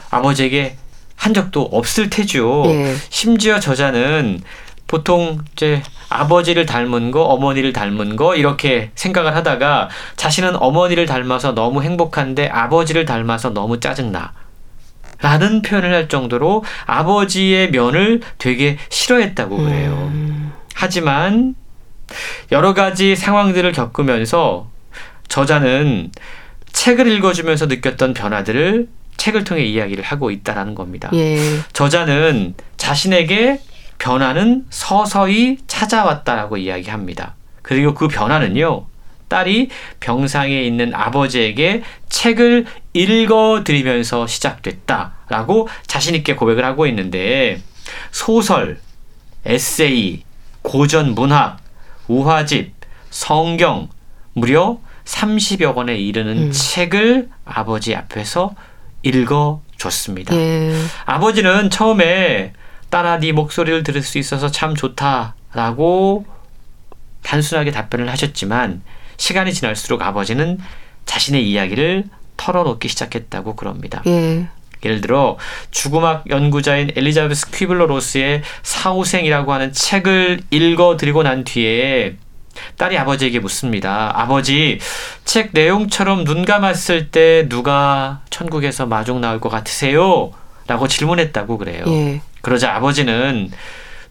아버지에게 한 적도 없을 테죠. 예. 심지어 저자는 보통 이제 아버지를 닮은 거, 어머니를 닮은 거 이렇게 생각을 하다가 자신은 어머니를 닮아서 너무 행복한데 아버지를 닮아서 너무 짜증나. 라는 표현을 할 정도로 아버지의 면을 되게 싫어했다고 그래요. 음. 하지만 여러 가지 상황들을 겪으면서 저자는 책을 읽어주면서 느꼈던 변화들을 책을 통해 이야기를 하고 있다라는 겁니다. 예. 저자는 자신에게 변화는 서서히 찾아왔다라고 이야기합니다. 그리고 그 변화는요, 딸이 병상에 있는 아버지에게 책을 읽어드리면서 시작됐다라고 자신있게 고백을 하고 있는데, 소설, 에세이, 고전 문학, 우화집, 성경, 무려 30여 권에 이르는 음. 책을 아버지 앞에서 읽어줬습니다. 예. 아버지는 처음에 딸아 네 목소리를 들을 수 있어서 참 좋다라고 단순하게 답변을 하셨지만 시간이 지날수록 아버지는 자신의 이야기를 털어놓기 시작했다고 그럽니다. 예. 예를 들어 주구막 연구자인 엘리자베스 퀴블러 로스의 사후생이라고 하는 책을 읽어드리고 난 뒤에 딸이 아버지에게 묻습니다. 아버지, 책 내용처럼 눈 감았을 때 누가 천국에서 마중 나올 것 같으세요? 라고 질문했다고 그래요. 예. 그러자 아버지는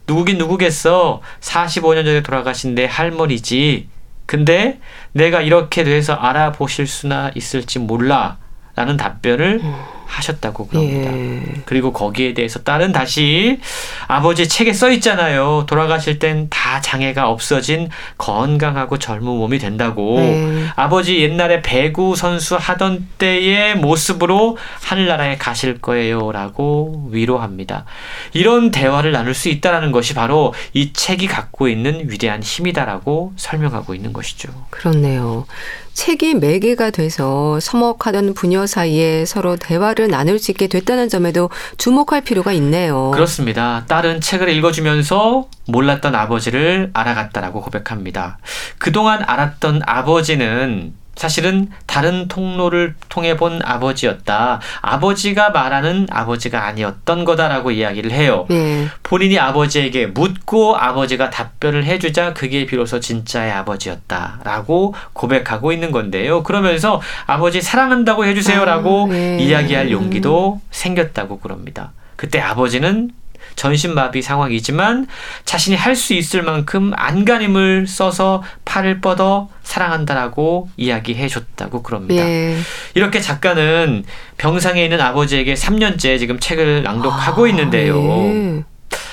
누구긴 누구겠어. 45년 전에 돌아가신 내 할머니지. 근데 내가 이렇게 돼서 알아보실 수나 있을지 몰라. 라는 답변을 음. 하셨다고 그럽니다. 예. 그리고 거기에 대해서 딸은 다시 아버지 책에 써 있잖아요. 돌아가실 땐 다 장애가 없어진 건강하고 젊은 몸이 된다고. 예. 아버지 옛날에 배구 선수 하던 때의 모습으로 하늘나라에 가실 거예요라고 위로합니다. 이런 대화를 나눌 수 있다라는 것이 바로 이 책이 갖고 있는 위대한 힘이다라고 설명하고 있는 것이죠. 그렇네요. 책이 매개가 돼서 서먹하던 부녀 사이에 서로 대화를 나눌 수 있게 됐다는 점에도 주목할 필요가 있네요. 그렇습니다. 딸은 책을 읽어주면서 몰랐던 아버지를 알아갔다라고 고백합니다. 그동안 알았던 아버지는 사실은 다른 통로를 통해 본 아버지였다. 아버지가 말하는 아버지가 아니었던 거다라고 이야기를 해요. 네. 본인이 아버지에게 묻고 아버지가 답변을 해주자 그게 비로소 진짜의 아버지였다라고 고백하고 있는 건데요. 그러면서 아버지 사랑한다고 해주세요라고 아, 네. 이야기할 용기도 생겼다고 그럽니다. 그때 아버지는 전신마비 상황이지만 자신이 할 수 있을 만큼 안간힘을 써서 팔을 뻗어 사랑한다라고 이야기해 줬다고 그럽니다. 예. 이렇게 작가는 병상에 있는 아버지에게 3년째 지금 책을 낭독하고 아, 있는데요. 예.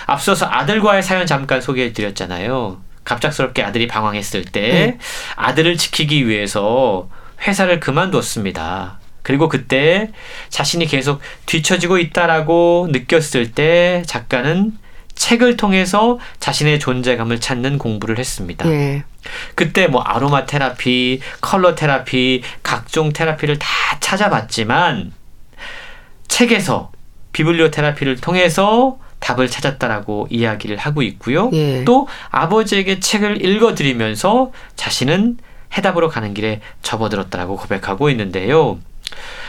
앞서서 아들과의 사연 잠깐 소개해 드렸잖아요. 갑작스럽게 아들이 방황했을 때 네. 아들을 지키기 위해서 회사를 그만뒀습니다. 그리고 그때 자신이 계속 뒤처지고 있다라고 느꼈을 때 작가는 책을 통해서 자신의 존재감을 찾는 공부를 했습니다. 예. 그때 뭐 아로마 테라피, 컬러 테라피, 각종 테라피를 다 찾아봤지만 책에서 비블리오 테라피를 통해서 답을 찾았다라고 이야기를 하고 있고요. 예. 또 아버지에게 책을 읽어드리면서 자신은 해답으로 가는 길에 접어들었다라고 고백하고 있는데요.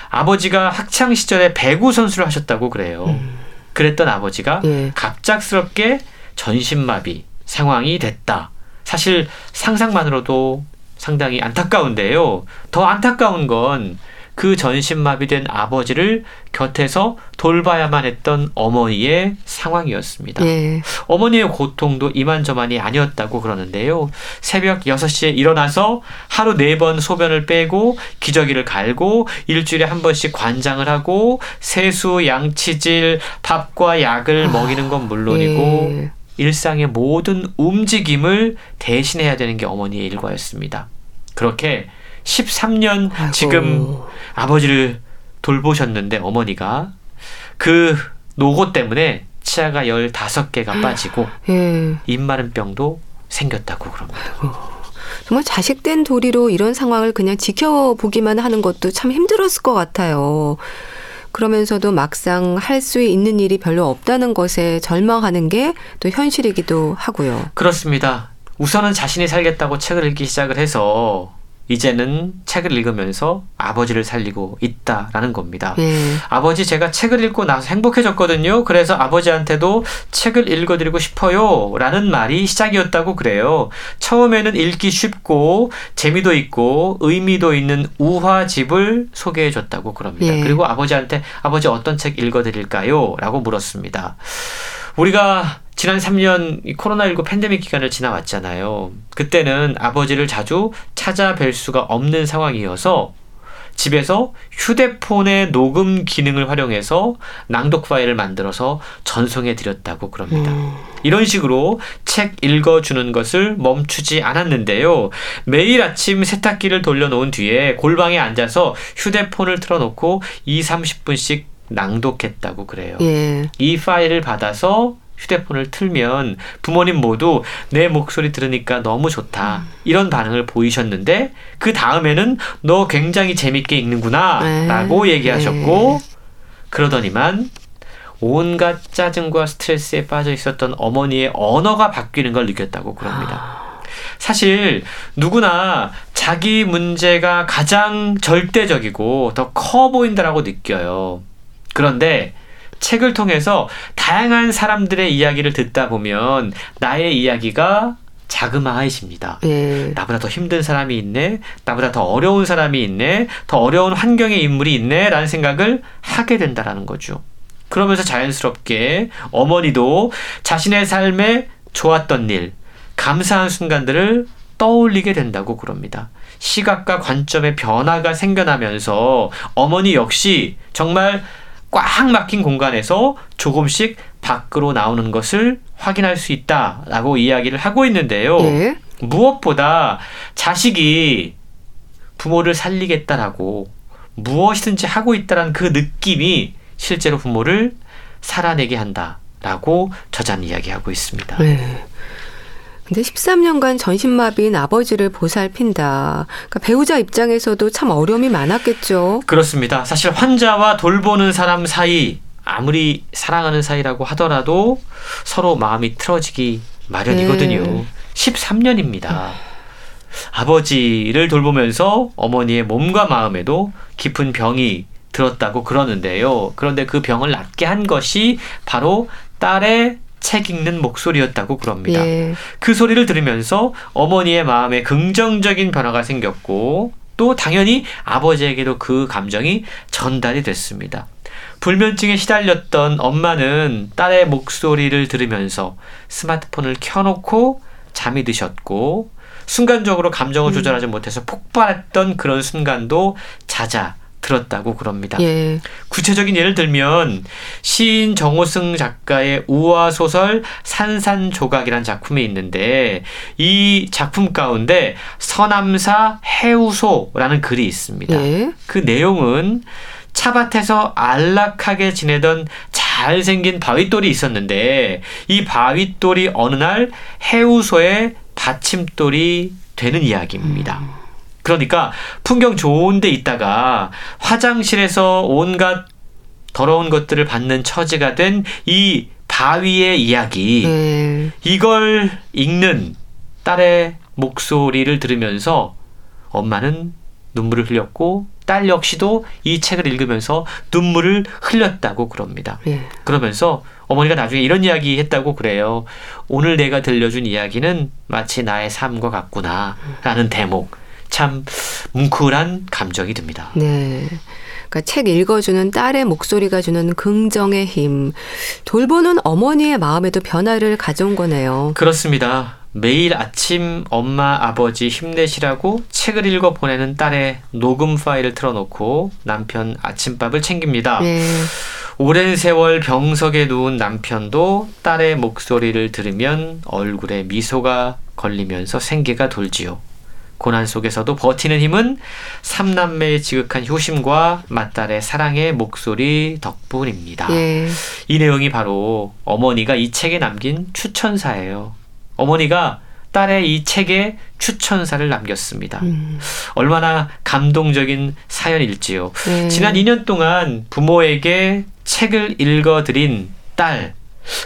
아버지가 학창 시절에 배구 선수를 하셨다고 그래요. 음. 그랬던 아버지가 예. 갑작스럽게 전신마비 상황이 됐다. 사실 상상만으로도 상당히 안타까운데요. 더 안타까운 건 그 전신마비된 아버지를 곁에서 돌봐야만 했던 어머니의 상황이었습니다. 예. 어머니의 고통도 이만저만이 아니었다고 그러는데요. 새벽 6시에 일어나서 하루 네 번 소변을 빼고 기저귀를 갈고 일주일에 한 번씩 관장을 하고 세수, 양치질, 밥과 약을 아, 먹이는 건 물론이고 예. 일상의 모든 움직임을 대신해야 되는 게 어머니의 일과였습니다. 그렇게 13년 아이고. 지금 아버지를 돌보셨는데 어머니가 그 노고 때문에 치아가 15개가 빠지고 예. 입마른 병도 생겼다고 그럽니다. 아이고. 정말 자식된 도리로 이런 상황을 그냥 지켜보기만 하는 것도 참 힘들었을 것 같아요. 그러면서도 막상 할 수 있는 일이 별로 없다는 것에 절망하는 게 또 현실이기도 하고요. 그렇습니다. 우선은 자신이 살겠다고 책을 읽기 시작을 해서 이제는 책을 읽으면서 아버지를 살리고 있다라는 겁니다. 네. 아버지 제가 책을 읽고 나서 행복해졌거든요. 그래서 아버지한테도 책을 읽어드리고 싶어요. 라는 말이 시작이었다고 그래요. 처음에는 읽기 쉽고 재미도 있고 의미도 있는 우화집을 소개해줬다고 그럽니다. 네. 그리고 아버지한테 아버지 어떤 책 읽어드릴까요? 라고 물었습니다. 우리가 지난 3년 코로나19 팬데믹 기간을 지나왔잖아요. 그때는 아버지를 자주 찾아뵐 수가 없는 상황이어서 집에서 휴대폰의 녹음 기능을 활용해서 낭독 파일을 만들어서 전송해 드렸다고 그럽니다. 음. 이런 식으로 책 읽어주는 것을 멈추지 않았는데요. 매일 아침 세탁기를 돌려놓은 뒤에 골방에 앉아서 휴대폰을 틀어놓고 2, 30분씩 낭독했다고 그래요. 예. 이 파일을 받아서 휴대폰을 틀면 부모님 모두 내 목소리 들으니까 너무 좋다. 음. 이런 반응을 보이셨는데 그 다음에는 너 굉장히 재밌게 읽는구나 네. 라고 얘기하셨고 네. 그러더니만 온갖 짜증과 스트레스에 빠져 있었던 어머니의 언어가 바뀌는 걸 느꼈다고 그럽니다. 아. 사실 누구나 자기 문제가 가장 절대적이고 더 커 보인다라고 느껴요. 그런데 책을 통해서 다양한 사람들의 이야기를 듣다 보면 나의 이야기가 자그마해집니다. 예. 나보다 더 힘든 사람이 있네, 나보다 더 어려운 사람이 있네, 더 어려운 환경의 인물이 있네, 라는 생각을 하게 된다라는 거죠. 그러면서 자연스럽게 어머니도 자신의 삶에 좋았던 일, 감사한 순간들을 떠올리게 된다고 그럽니다. 시각과 관점의 변화가 생겨나면서 어머니 역시 정말 꽉 막힌 공간에서 조금씩 밖으로 나오는 것을 확인할 수 있다라고 이야기를 하고 있는데요. 네. 무엇보다 자식이 부모를 살리겠다라고 무엇이든지 하고 있다라는 그 느낌이 실제로 부모를 살아내게 한다라고 저자는 이야기하고 있습니다. 네. 근데 13년간 전신마비인 아버지를 보살핀다. 그러니까 배우자 입장에서도 참 어려움이 많았겠죠. 그렇습니다. 사실 환자와 돌보는 사람 사이 아무리 사랑하는 사이라고 하더라도 서로 마음이 틀어지기 마련이거든요. 네. 13년입니다. 아버지를 돌보면서 어머니의 몸과 마음에도 깊은 병이 들었다고 그러는데요. 그런데 그 병을 낫게 한 것이 바로 딸의 책 읽는 목소리였다고 그럽니다. 예. 그 소리를 들으면서 어머니의 마음에 긍정적인 변화가 생겼고 또 당연히 아버지에게도 그 감정이 전달이 됐습니다. 불면증에 시달렸던 엄마는 딸의 목소리를 들으면서 스마트폰을 켜놓고 잠이 드셨고 순간적으로 감정을 음. 조절하지 못해서 폭발했던 그런 순간도 잦아 들었다고 그럽니다. 예. 구체적인 예를 들면 시인 정호승 작가의 우화 소설 산산조각이란 작품이 있는데 이 작품 가운데 서남사 해우소라는 글이 있습니다. 예. 그 내용은 차밭에서 안락하게 지내던 잘생긴 바위돌이 있었는데 이 바위돌이 어느 날 해우소의 받침돌이 되는 이야기입니다. 음. 그러니까 풍경 좋은 데 있다가 화장실에서 온갖 더러운 것들을 받는 처지가 된 이 바위의 이야기. 음. 이걸 읽는 딸의 목소리를 들으면서 엄마는 눈물을 흘렸고 딸 역시도 이 책을 읽으면서 눈물을 흘렸다고 그럽니다. 예. 그러면서 어머니가 나중에 이런 이야기 했다고 그래요. 오늘 내가 들려준 이야기는 마치 나의 삶과 같구나. 라는 대목. 참 뭉클한 감정이 듭니다. 네. 그러니까 책 읽어주는 딸의 목소리가 주는 긍정의 힘, 돌보는 어머니의 마음에도 변화를 가져온 거네요. 그렇습니다. 매일 아침 엄마, 아버지 힘내시라고 책을 읽어 보내는 딸의 녹음 파일을 틀어놓고 남편 아침밥을 챙깁니다. 네. 오랜 세월 병석에 누운 남편도 딸의 목소리를 들으면 얼굴에 미소가 걸리면서 생기가 돌지요. 고난 속에서도 버티는 힘은 삼남매의 지극한 효심과 맏딸의 사랑의 목소리 덕분입니다. 예. 이 내용이 바로 어머니가 이 책에 남긴 추천사예요. 어머니가 딸의 이 책에 추천사를 남겼습니다. 음. 얼마나 감동적인 사연일지요. 네. 지난 2년 동안 부모에게 책을 읽어드린 딸,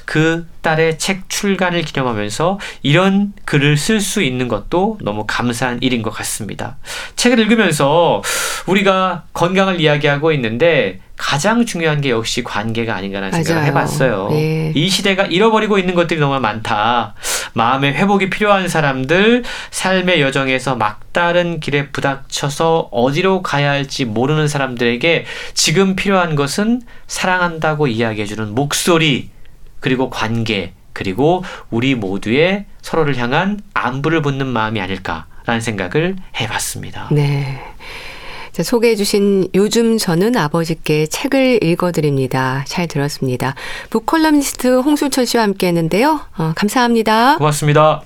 그 딸의 책 출간을 기념하면서 이런 글을 쓸 수 있는 것도 너무 감사한 일인 것 같습니다. 책을 읽으면서 우리가 건강을 이야기하고 있는데 가장 중요한 게 역시 관계가 아닌가라는 맞아요. 생각을 해봤어요. 네. 이 시대가 잃어버리고 있는 것들이 너무 많다. 마음의 회복이 필요한 사람들, 삶의 여정에서 막다른 길에 부닥쳐서 어디로 가야 할지 모르는 사람들에게 지금 필요한 것은 사랑한다고 이야기해주는 목소리, 그리고 관계, 그리고 우리 모두의 서로를 향한 안부를 묻는 마음이 아닐까라는 생각을 해봤습니다. 네. 자, 소개해 주신 요즘 저는 아버지께 책을 읽어드립니다. 잘 들었습니다. 북컬럼니스트 홍순철 씨와 함께 했는데요. 어, 감사합니다. 고맙습니다.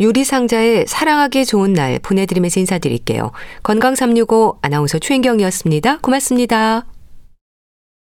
유리상자의 사랑하기 좋은 날 보내드리면서 인사드릴게요. 건강365 아나운서 최인경이었습니다. 고맙습니다.